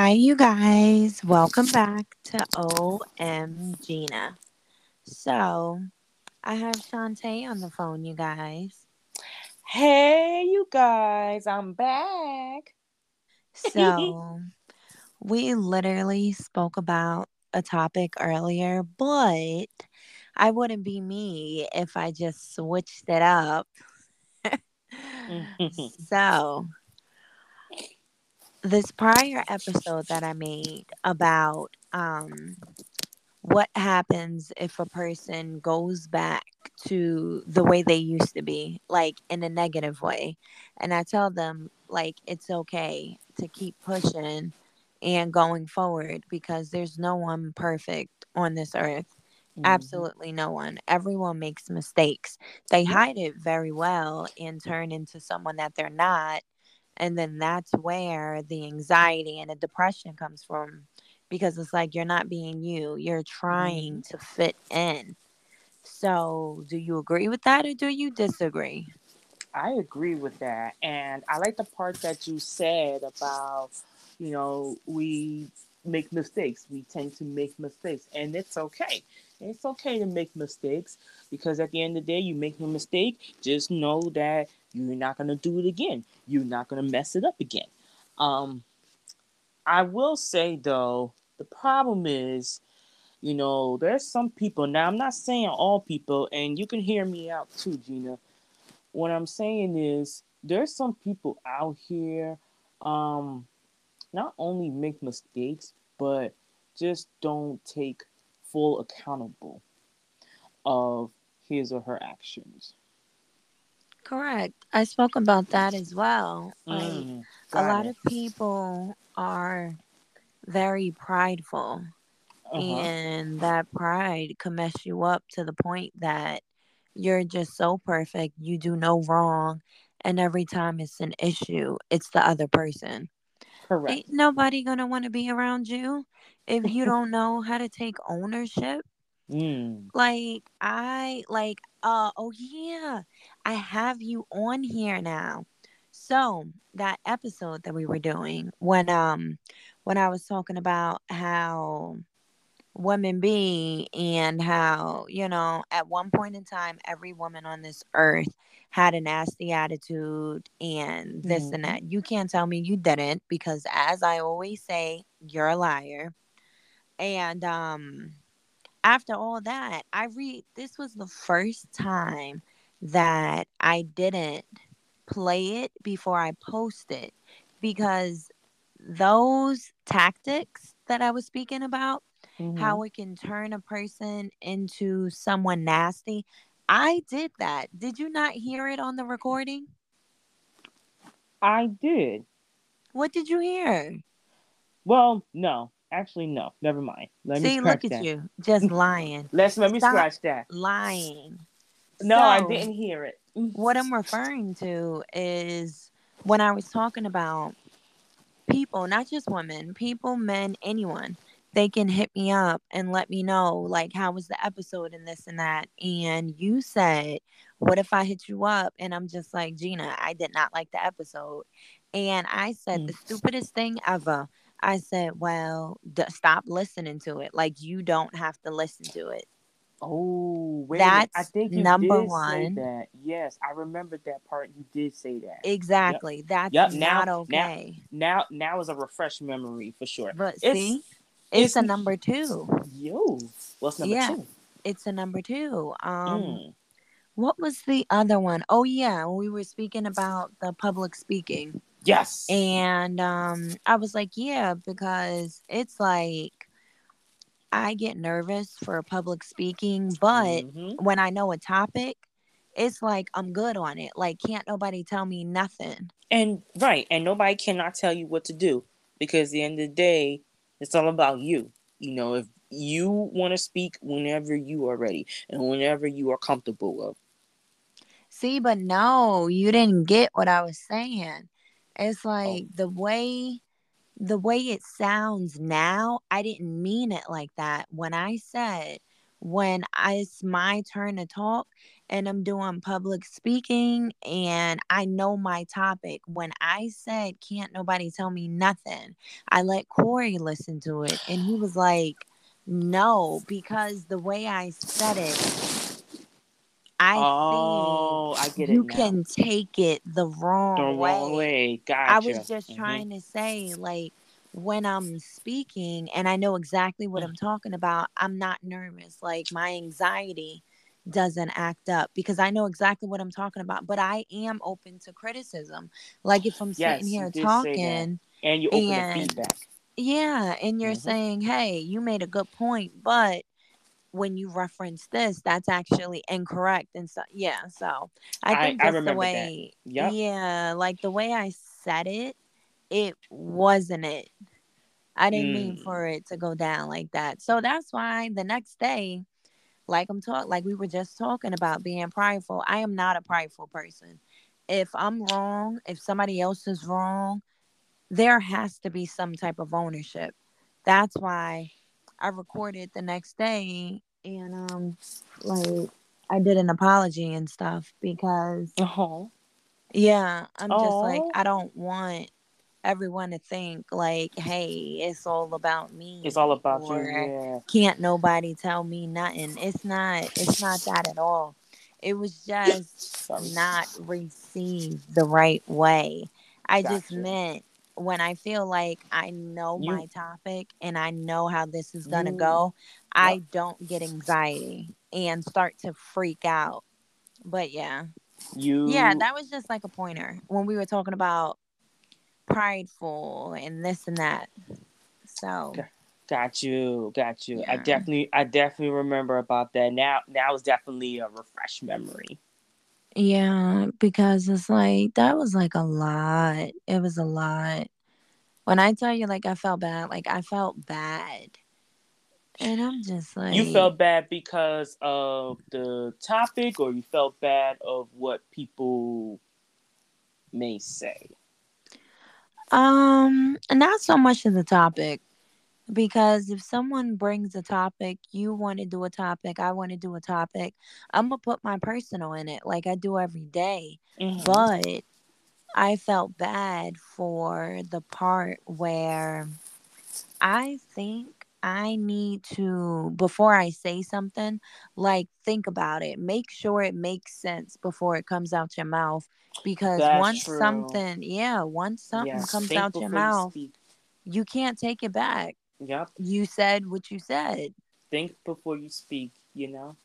Hi, you guys. Welcome back to OM Gina. So, I have Shantae on the phone, you guys. Hey, you guys, I'm back. So, we literally spoke about a topic earlier, but I wouldn't be me if I just switched it up. so, this prior episode that I made about um what happens if a person goes back to the way they used to be, like in a negative way. And I tell them, like, it's okay to keep pushing and going forward because there's no one perfect on this earth. Mm-hmm. Absolutely no one. Everyone makes mistakes. They hide it very well and turn into someone that they're not. And then that's where the anxiety and the depression comes from because it's like you're not being you, you're trying mm-hmm. to fit in. So, do you agree with that or do you disagree? I agree with that. And I like the part that you said about, you know, we make mistakes. We tend to make mistakes, and it's okay. It's okay to make mistakes because at the end of the day, you make a mistake, just know that you're not going to do it again. You're not going to mess it up again. Um, I will say though, the problem is, you know, there's some people. Now, I'm not saying all people, and you can hear me out too, Gina. What I'm saying is, there's some people out here, um, not only make mistakes, but just don't take full accountable of his or her actions. Correct. I spoke about that as well. Like mm, a lot it. of people are very prideful. Uh-huh. And that pride can mess you up to the point that you're just so perfect, you do no wrong, and every time it's an issue, it's the other person. Correct. Ain't nobody gonna want to be around you if you don't know how to take ownership. Mm. Like I like uh oh yeah, I have you on here now. So that episode that we were doing when um when I was talking about how women be and how you know at one point in time every woman on this earth had a nasty attitude and this mm-hmm. and that you can't tell me you didn't because as i always say you're a liar and um after all that i read this was the first time that i didn't play it before I post it because those tactics that I was speaking about, mm-hmm. how it can turn a person into someone nasty, I did that. Did you not hear it on the recording? I did. What did you hear? Well, no. Actually, no. Never mind. Let me See, look at that. you. Just lying. Let's let me Stop scratch that. Lying. No, so, I didn't hear it. What I'm referring to is when I was talking about people, not just women, people, men, anyone, they can hit me up and let me know, like, how was the episode and this and that. And you said, What if I hit you up? And I'm just like, Gina, I did not like the episode. And I said, mm. The stupidest thing ever. I said, Well, d- stop listening to it. Like, you don't have to listen to it. Oh, wait that's I think number one. that. Yes, I remembered that part. You did say that. Exactly. Yep. That's yep. Now, not okay. Now, now, now is a refresh memory for sure. But it's, see, it's, it's, a number two. Yo, what's number yeah, two? It's a number two. Um, mm. what was the other one? Oh yeah, we were speaking about the public speaking. Yes. And um, I was like, yeah, because it's like I get nervous for public speaking, but mm-hmm. when I know a topic, it's like I'm good on it. Like, can't nobody tell me nothing. And right, and nobody cannot tell you what to do because the end of the day, it's all about you. You know, if you want to speak whenever you are ready and whenever you are comfortable with. See, but no, you didn't get what I was saying. It's oh. like oh. the way the way it sounds now, I didn't mean it like that. When I said, when I, it's my turn to talk and I'm doing public speaking and I know my topic, when I said, Can't nobody tell me nothing, I let Corey listen to it and he was like, No, because the way I said it, I oh, I get you it. You can take it the wrong the way. wrong way. Gotcha. I was just mm-hmm. trying to say, like, when I'm speaking and I know exactly what I'm talking about, I'm not nervous. Like my anxiety doesn't act up because I know exactly what I'm talking about. But I am open to criticism. Like if I'm Yes, sitting here did say that. talking, And you open to and feedback. yeah, and you're Mhm. saying, hey, you made a good point, but when you reference this, that's actually incorrect. And so, yeah, so I I- think I that's the remember that. way, Yep. yeah, like the way I said it, it wasn't it. I didn't mean Mm. for it to go down like that. So that's why the next day, like I'm talking, like we were just talking about being prideful. I am not a prideful person. If I'm wrong, if somebody else is wrong, there has to be some type of ownership. That's why I recorded the next day and um like I did an apology and stuff because Oh. yeah, I'm just like. I don't want everyone to think like, hey, it's all about me. It's all about you. Yeah. can't nobody tell me nothing. It's not it's not that at all. It was just not received the right way. I just meant when I feel like I know You- my topic and I know how this is gonna You- go, I don't get anxiety and start to freak out. But yeah. You. Yeah, that was just like a pointer when we were talking about prideful and this and that. So Got you, got you. I definitely, I definitely remember about that. Now, now it's definitely a refresh memory. Yeah, because it's like that was like a lot. It was a lot. When I tell you like I felt bad, like I felt bad. And I'm just like You felt bad because of the topic, or you felt bad of what people may say. Um, not so much of the topic. Because if someone brings a topic, you want to do a topic, I want to do a topic, I'm gonna put my personal in it like I do every day. Mhm. But I felt bad for the part where I think I need to, before I say something, like think about it. Make sure it makes sense before it comes out your mouth. Because That's once true. something, yeah, once something Yes, comes out your mouth, you can't take it back. Yep. You said what you said. Think before you speak. You know.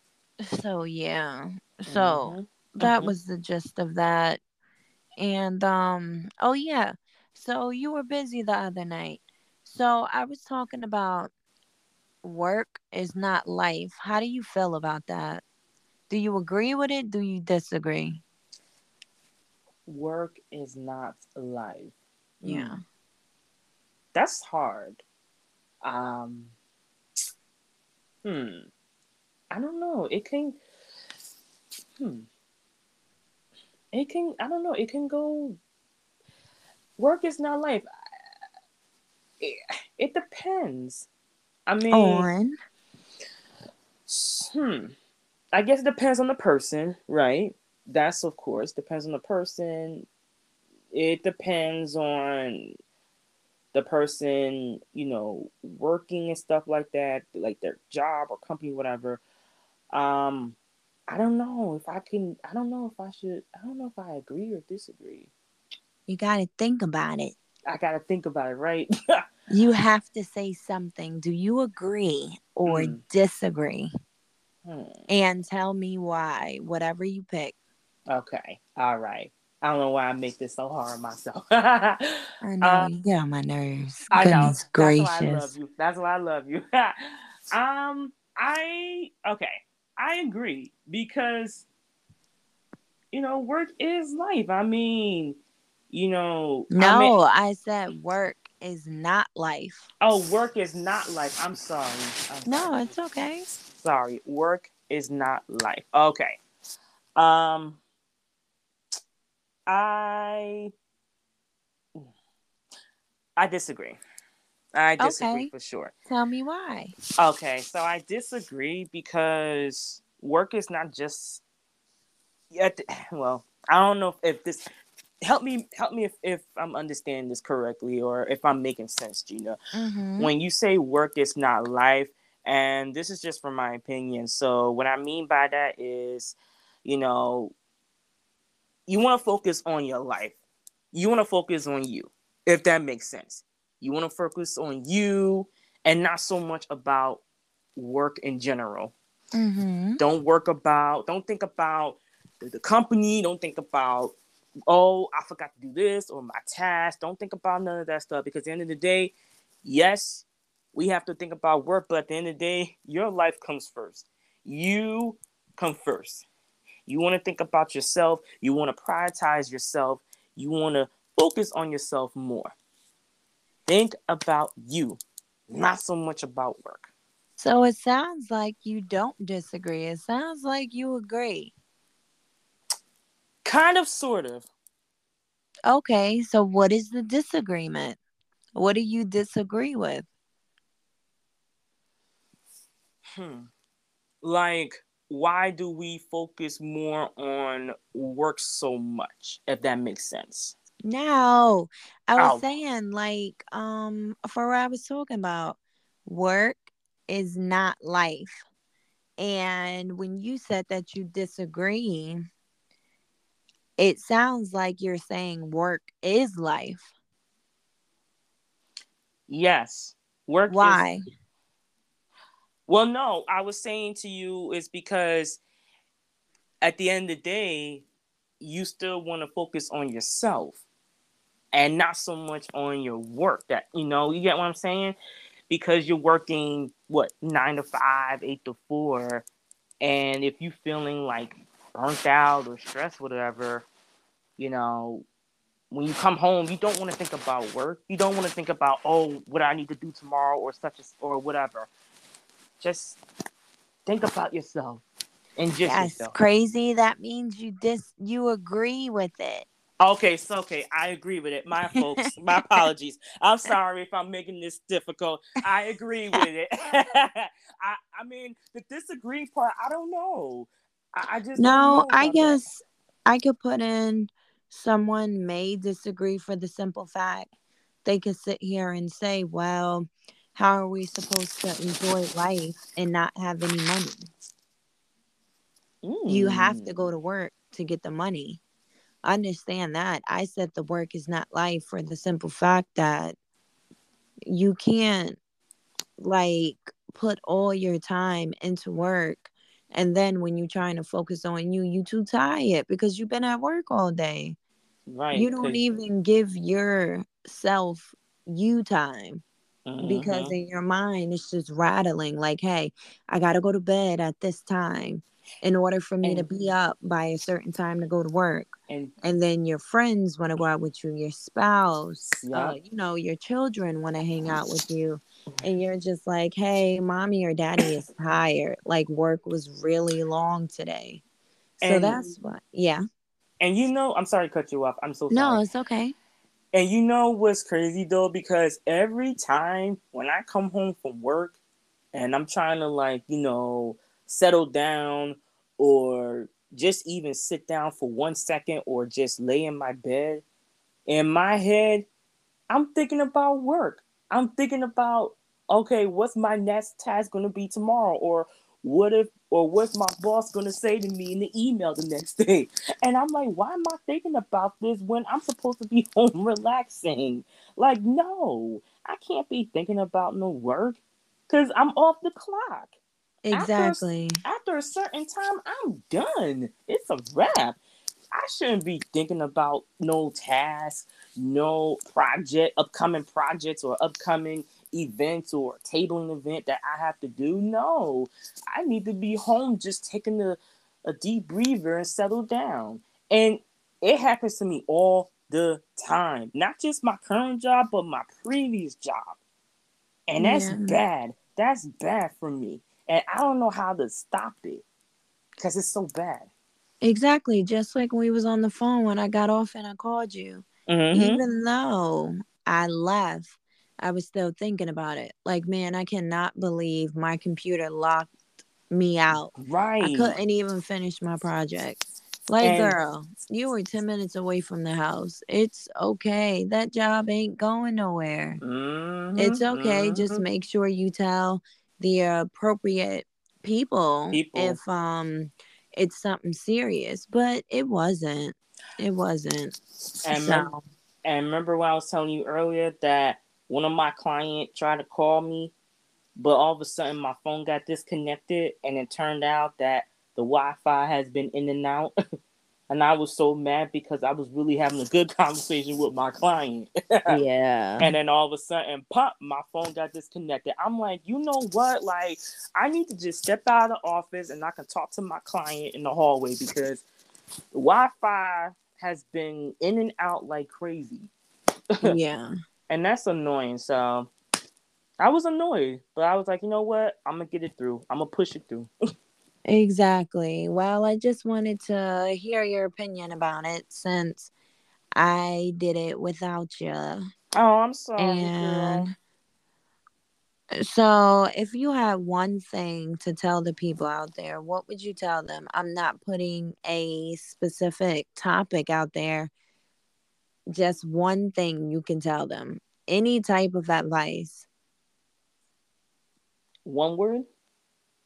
So, yeah. So, Mhm. that Mhm. was the gist of that. And um oh yeah. So you were busy the other night. So I was talking about work is not life. How do you feel about that? Do you agree with it? Do you disagree? work is not life. Yeah. Mm. That's hard. Um. Hmm. I don't know. It can. Hmm. It can. I don't know. It can go. Work is not life. It, it depends. I mean, On hmm. I guess it depends on the person, right? That's of course depends on the person. It depends on the person, you know, working and stuff like that, like their job or company, whatever. Um, I don't know if I can. I don't know if I should. I don't know if I agree or disagree. you got to think about it. I gotta think about it, right? You have to say something. Do you agree or Mm. disagree? Hmm. And tell me why, whatever you pick. Okay. All right. I don't know why I make this so hard on myself. I know Uh, you get on my nerves. I know. Goodness That's gracious. why I love you. That's why I love you. um, I okay. I agree because you know work is life. I mean, you know. I No, mean, I said work is not life. oh, work is not life. I'm sorry. I'm No, sorry. it's okay. sorry. Work is not life. Okay. Um. I I disagree. I disagree okay. for sure. Tell me why. Okay, so I disagree because work is not just yet. Well, I don't know if this help me help me if, if I'm understanding this correctly or if I'm making sense, Gina. Mm-hmm. When you say work is not life, and this is just from my opinion. So what I mean by that is, you know, you want to focus on your life. You want to focus on you, if that makes sense. You want to focus on you and not so much about work in general. Mm-hmm. Don't work about, don't think about the, the company, don't think about oh, I forgot to do this or my task. Don't think about none of that stuff because at the end of the day, yes, we have to think about work, but at the end of the day, your life comes first. You come first. You want to think about yourself. You want to prioritize yourself. You want to focus on yourself more. Think about you, not so much about work. So it sounds like you don't disagree. It sounds like you agree. Kind of, sort of. Okay, so what is the disagreement? What do you disagree with? Hmm. Like, why do we focus more on work so much? If that makes sense. No, I was oh. saying like um for what I was talking about, work is not life. And when you said that you disagree, it sounds like you're saying work is life. Yes. Work Why? Is... Well, no, I was saying to you is because at the end of the day, you still want to focus on yourself and not so much on your work that you know, you get what I'm saying? Because you're working what nine to five, eight to four, and if you feeling like burnt out or stressed, whatever, you know, when you come home, you don't want to think about work. You don't want to think about, oh, what I need to do tomorrow or such as or whatever. Just think about yourself and just That's yourself. crazy. That means you dis you agree with it. Okay, so okay, I agree with it. My folks, my apologies. I'm sorry if I'm making this difficult. I agree with it. I I mean the disagree part, I don't know. I, I just No, I guess that. I could put in someone may disagree for the simple fact they could sit here and say, well, how are we supposed to enjoy life and not have any money? Mm. You have to go to work to get the money. Understand that. I said the work is not life for the simple fact that you can't like put all your time into work and then when you're trying to focus on you you too tired because you've been at work all day right you don't even give yourself you time mm-hmm. because in your mind it's just rattling like hey i gotta go to bed at this time in order for me and, to be up by a certain time to go to work. And, and then your friends want to go out with you, your spouse, uh, you know, your children want to hang out with you. And you're just like, hey, mommy or daddy is tired. Like work was really long today. So and, that's what, yeah. And you know, I'm sorry to cut you off. I'm so sorry. No, it's okay. And you know what's crazy though? Because every time when I come home from work and I'm trying to like, you know, settle down or just even sit down for one second or just lay in my bed, in my head, I'm thinking about work. I'm thinking about, okay, what's my next task going to be tomorrow? Or what if, or what's my boss going to say to me in the email the next day? And I'm like, why am I thinking about this when I'm supposed to be home relaxing? Like, no, I can't be thinking about no work because I'm off the clock. Exactly. After, after a certain time, I'm done. It's a wrap. I shouldn't be thinking about no tasks, no project, upcoming projects or upcoming events or tabling event that I have to do. No, I need to be home just taking a, a deep breather and settle down. And it happens to me all the time. Not just my current job, but my previous job. And that's yeah. bad. That's bad for me and I don't know how to stop it because it's so bad. Exactly, just like we was on the phone when I got off and I called you. Mm-hmm. Even though I left, I was still thinking about it. Like, man, I cannot believe my computer locked me out. Right. I couldn't even finish my project. Like, and, girl, you were 10 minutes away from the house. It's okay. That job ain't going nowhere. Mm-hmm, it's okay. Mm-hmm. Just make sure you tell the appropriate people, people if um it's something serious. But it wasn't. It wasn't. And, so. remember, and remember when I was telling you earlier that one of my client tried to call me, but all of a sudden my phone got disconnected, and it turned out that the Wi-Fi has been in and out. and I was so mad because I was really having a good conversation with my client. yeah. And then all of a sudden, pop, my phone got disconnected. I'm like, you know what? Like, I need to just step out of the office and I can talk to my client in the hallway because Wi-Fi has been in and out like crazy. yeah. And that's annoying. So I was annoyed, but I was like, you know what? I'm gonna get it through. I'm gonna push it through. Exactly. Well, I just wanted to hear your opinion about it since I did it without you. Oh, I'm sorry. And girl. so, if you had one thing to tell the people out there, what would you tell them? I'm not putting a specific topic out there, just one thing you can tell them. Any type of advice. One word?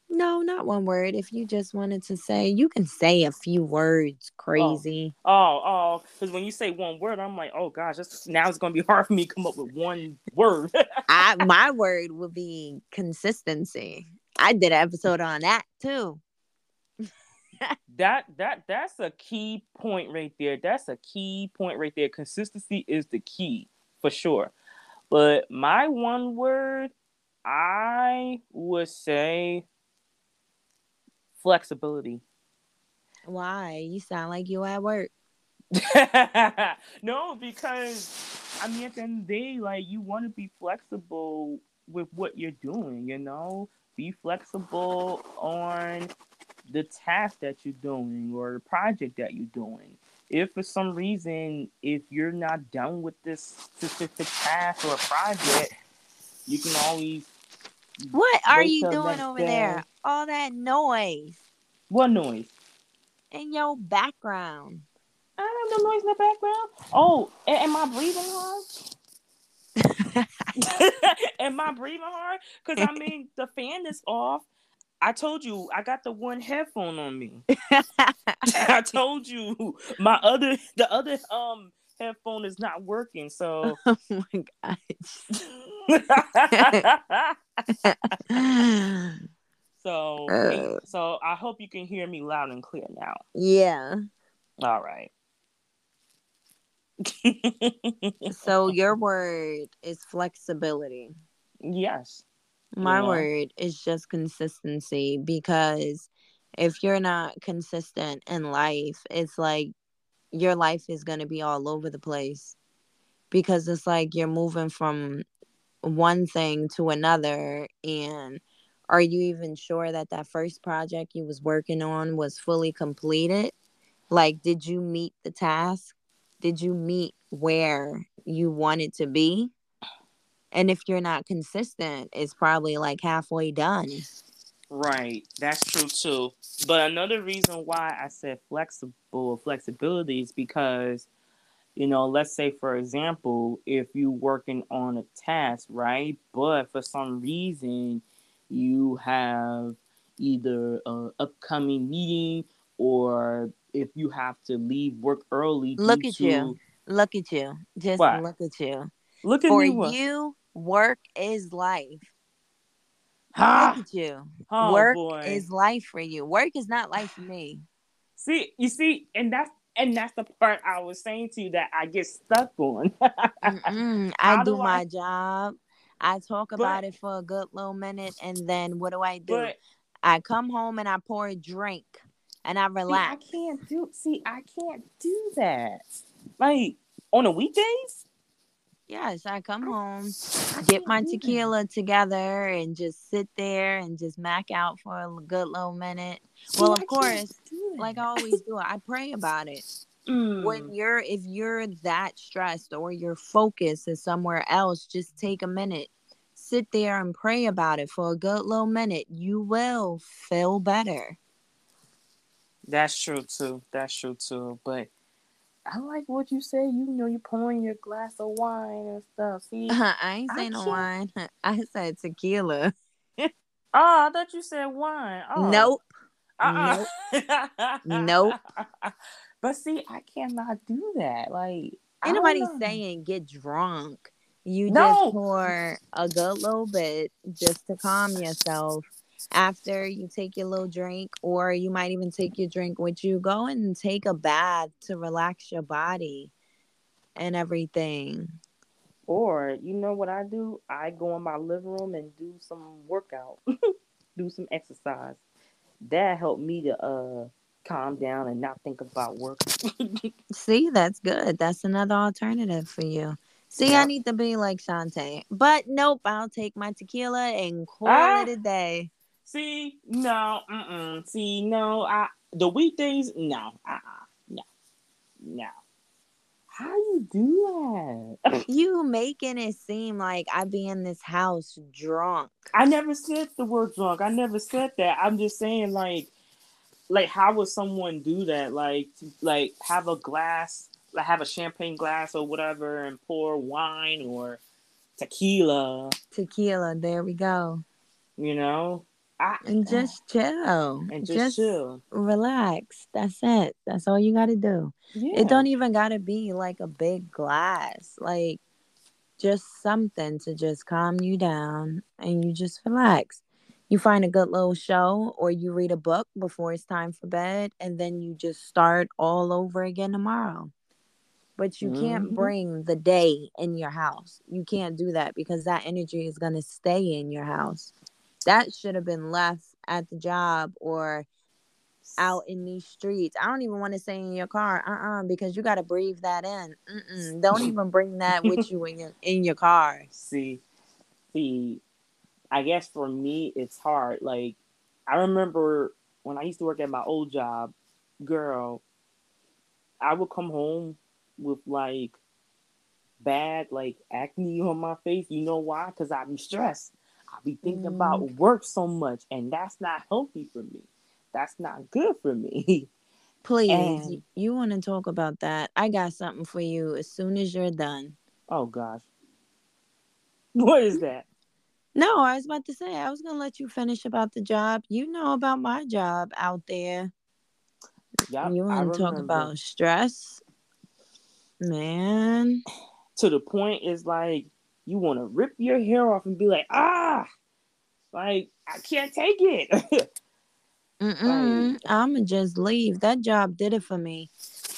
No, not one word. If you just wanted to say, you can say a few words. Oh. Crazy. Oh, oh, because oh, when you say one word, I'm like, oh gosh, now it's gonna be hard for me to come up with one word. I my word would be consistency. I did an episode on that too. That that that's a key point right there. That's a key point right there. Consistency is the key for sure. But my one word, I would say flexibility. Why? You sound like you at work. no, because I mean, at the end of the day, like you want to be flexible with what you're doing. You know, be flexible on the task that you're doing or the project that you're doing. If for some reason, if you're not done with this specific task or project, you can always what are you doing over day. there? All that noise. What noise? In your background. I have no noise in the background. Oh, am I breathing hard? am I breathing hard? Because I mean, the fan is off. I told you I got the one headphone on me. I told you my other the other um headphone is not working. So oh my gosh. so uh, so I hope you can hear me loud and clear now. Yeah. All right. so your word is flexibility. Yes. My yeah. word is just consistency because if you're not consistent in life, it's like your life is going to be all over the place because it's like you're moving from one thing to another and are you even sure that that first project you was working on was fully completed? Like did you meet the task? Did you meet where you wanted to be and if you're not consistent it's probably like halfway done Right, that's true too. But another reason why I said flexible flexibility is because, you know, let's say for example, if you're working on a task, right? But for some reason you have either an upcoming meeting or if you have to leave work early. Look at to... you. Look at you. Just what? look at you. Look at for me. you, work is life. Ah, Look at you. Oh, Work boy. is life for you. Work is not life for me. See, you see, and that's and that's the part I was saying to you that I get stuck on. I do, do my I... job. I talk about it for a good little minute, and then what do I do? But, I come home and I pour a drink, and I relax. See, I can't do. See, I can't do that. Like on the weekdays. Yes, I come home, get my tequila together, and just sit there and just mac out for a good little minute. Well, of course, like I always do, I pray about it. Mm. When you're if you're that stressed or your focus is somewhere else, just take a minute. Sit there and pray about it for a good little minute. You will feel better. That's true too. That's true too. But I like what you say. You know, you pouring your glass of wine and stuff. See, uh-huh, I ain't saying no wine. I said tequila. oh, I thought you said wine. Oh. Nope. Uh-uh. Nope. nope. But see, I cannot do that. Like, anybody's saying get drunk. You no. just pour a good little bit just to calm yourself after you take your little drink, or you might even take your drink with you. Go and take a bath to relax your body and everything. Or you know what I do? I go in my living room and do some workout, do some exercise. That helped me to uh calm down and not think about work. See, that's good. That's another alternative for you. See, yep. I need to be like Shantae. But nope, I'll take my tequila and call ah, it a day. See, no, mm See, no, I the weekdays, no, uh-uh, no, no. How you do that? you making it seem like I be in this house drunk. I never said the word drunk. I never said that. I'm just saying, like, like how would someone do that? Like, like have a glass, like have a champagne glass or whatever, and pour wine or tequila. Tequila. There we go. You know, I, and just chill. And just, just, chill. Relax. That's it. That's all you got to do. Yeah. It don't even got to be like a big glass. Like just something to just calm you down and you just relax. You find a good little show or you read a book before it's time for bed and then you just start all over again tomorrow. But you mm-hmm. can't bring the day in your house. You can't do that because that energy is going to stay in your house that should have been left at the job or out in these streets. I don't even want to say in your car, uh, uh because you got to breathe that in. Mm-mm. Don't even bring that with you in your in your car. See, see, I guess for me it's hard. Like I remember when I used to work at my old job, girl, I would come home with like bad like acne on my face. You know why? Because I'd be stressed. I be thinking mm. about work so much, and that's not healthy for me. That's not good for me. Please, and, you, you want to talk about that? I got something for you as soon as you're done. Oh gosh, what is that? No, I was about to say I was gonna let you finish about the job. You know about my job out there. Yep, you want to talk about stress, man? To the point is like you want to rip your hair off and be like, ah, like I can't take it. like, I'ma just leave. That job did it for me,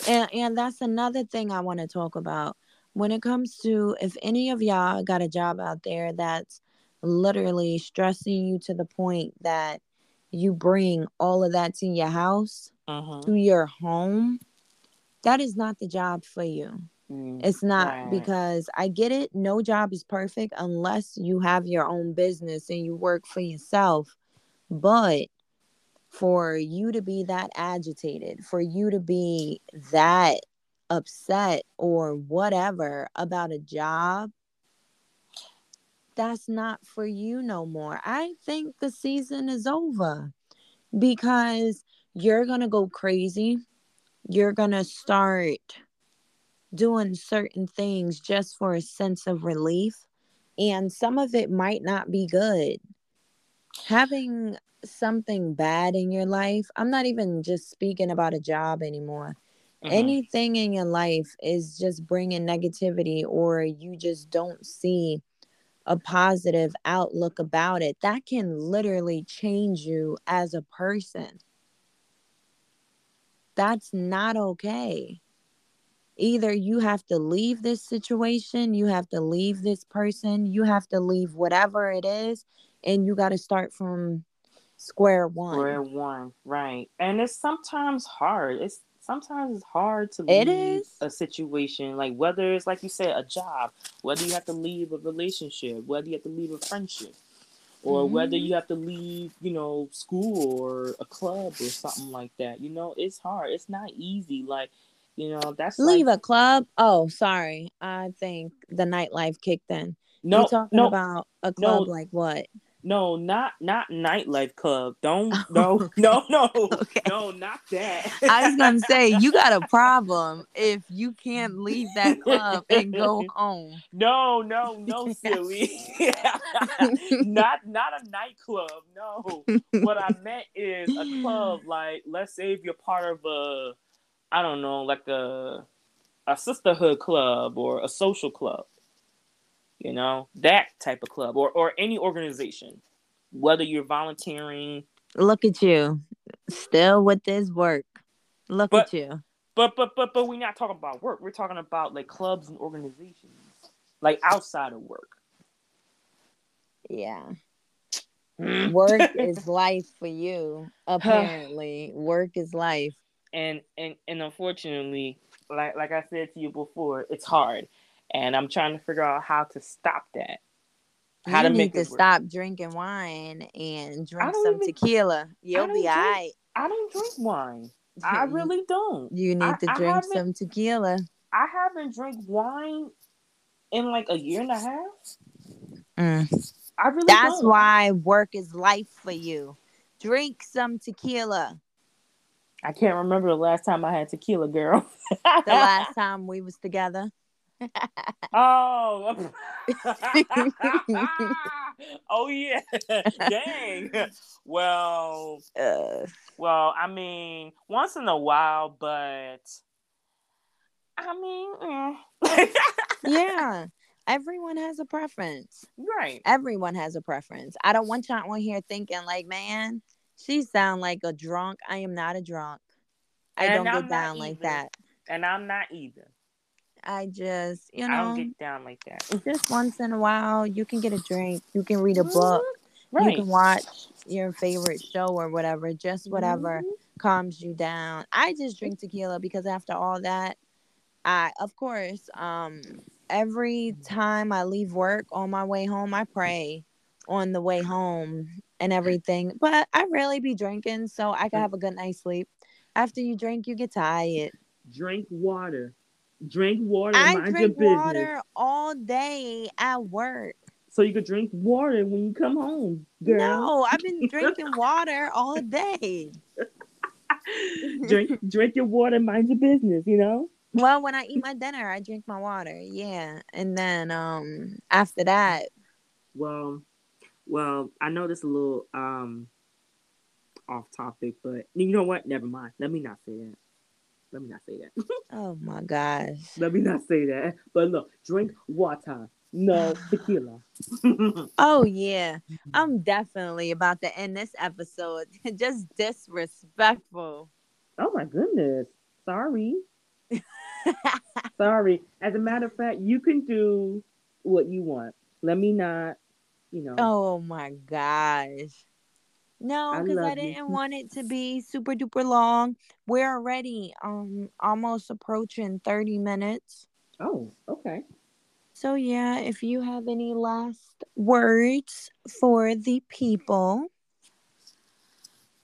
and and that's another thing I want to talk about when it comes to if any of y'all got a job out there that's literally stressing you to the point that you bring all of that to your house, uh-huh. to your home, that is not the job for you. Mm, it's not right. because I get it. No job is perfect unless you have your own business and you work for yourself. But for you to be that agitated, for you to be that upset or whatever about a job, that's not for you no more. I think the season is over because you're going to go crazy. You're going to start doing certain things just for a sense of relief. And some of it might not be good. Having something bad in your life, I'm not even just speaking about a job anymore. Mm-hmm. Anything in your life is just bringing negativity, or you just don't see a positive outlook about it. That can literally change you as a person. That's not okay either you have to leave this situation, you have to leave this person, you have to leave whatever it is, and you got to start from square one. Square one, right. And it's sometimes hard. It's sometimes it's hard to leave it is. a situation like whether it's like you said a job, whether you have to leave a relationship, whether you have to leave a friendship, or mm-hmm. whether you have to leave, you know, school or a club or something like that. You know, it's hard. It's not easy. Like You know, that's leave like... a club. Oh, sorry. I think the nightlife kicked in. No, You're talking no, about a club no, like what? No, not not nightlife club. Don't no oh, no no okay. no not that. I was gonna say you got a problem if you can't leave that club and go home. No no no silly. not not a nightclub. No. what I meant is a club like let's say if you're part of a I don't know like a a sisterhood club or a social club you know that type of club or or any organization whether you're volunteering. Look at you still with this work. Look but, at you. but but but but we're not talking about work. We're talking about like clubs and organizations like outside of work. Yeah. Hmm. Work is life for you apparently. Work is life and and and unfortunately like like i said to you before it's hard and I'm trying to figure out how to stop that. How you to need to stop drinking wine and drink some even, tequila. You'll be drink, alright. I don't drink wine. I really don't. You need I, to drink some tequila. I haven't drank wine in like a year and a half. Mm. I really That's don't. why work is life for you. Drink some tequila. I can't remember the last time I had tequila, girl. the last time we was together oh. oh yeah. Dang. Well. Uh. Well, I mean, once in a while, but I mean, eh. yeah. Everyone has a preference. Right. Everyone has a preference. I don't want y'all on here thinking like, man, she sound like a drunk. I am not a drunk. I and don't I'm get down like that. And I'm not either. I just, you know, I don't get down like that. It's just once in a while, you can get a drink, you can read a book, right. you can watch your favorite show or whatever, just whatever mm-hmm. calms you down. I just drink tequila because after all that, I, of course, um, every time I leave work on my way home, I pray on the way home and everything. But I rarely be drinking, so I can have a good night's sleep. After you drink, you get tired. Drink water. Drink water. I drink water all day at work. So you could drink water when you come home, girl. No, I've been drinking water all day. drink drink your water, mind your business, you know? Well, when I eat my dinner, I drink my water. Yeah. And then um after that. Well, well, I know this a little um off topic, but you know what? Never mind. Let me not say that. Let me not say that. oh my gosh. Let me not say that. But look, drink water. No tequila. oh yeah. I'm definitely about to end this episode. Just disrespectful. Oh my goodness. Sorry. Sorry. As a matter of fact, you can do what you want. Let me not, you know. Oh my gosh. No, because I, I, didn't you. want it to be super duper long. We're already um almost approaching 30 minutes. Oh, okay. So yeah, if you have any last words for the people.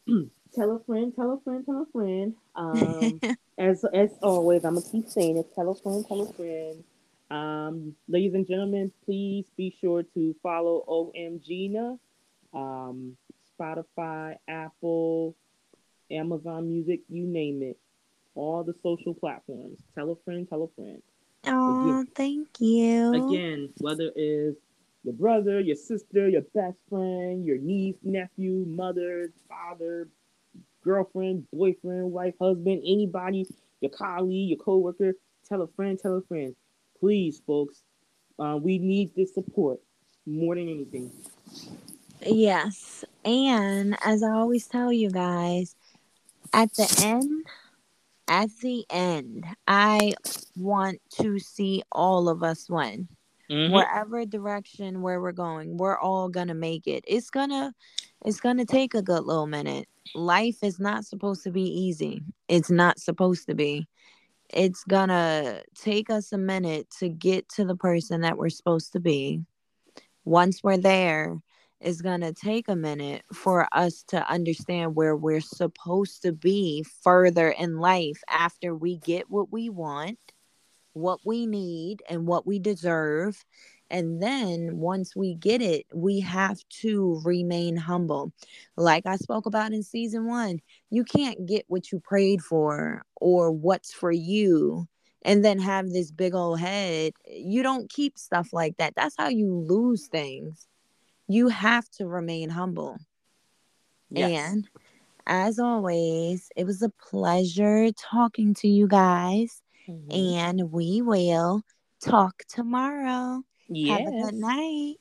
tell a friend, tell a friend, tell a friend. Um as as always, I'm gonna keep saying it. Tell a friend, tell a friend. Um, ladies and gentlemen, please be sure to follow OMGina. Um, Spotify, Apple, Amazon Music, you name it. All the social platforms. Tell a friend, tell a friend. Oh, thank you. Again, whether it's your brother, your sister, your best friend, your niece, nephew, mother, father, girlfriend, boyfriend, wife, husband, anybody, your colleague, your coworker, tell a friend, tell a friend. Please, folks, uh, we need this support more than anything. Yes. And as I always tell you guys, at the end, at the end, I want to see all of us win. Mm-hmm. Wherever direction where we're going, we're all gonna make it. It's gonna it's gonna take a good little minute. Life is not supposed to be easy. It's not supposed to be. It's gonna take us a minute to get to the person that we're supposed to be. Once we're there, it's to take a minute for us to understand where we're supposed to be further in life after we get what we want, what we need, and what we deserve. And then once we get it, we have to remain humble. Like I spoke about in season one, you can't get what you prayed for or what's for you and then have this big old head. You don't keep stuff like that. That's how you lose things you have to remain humble. Yes. And as always, it was a pleasure talking to you guys. Mm-hmm. And we will talk tomorrow. Yes. Have a good night.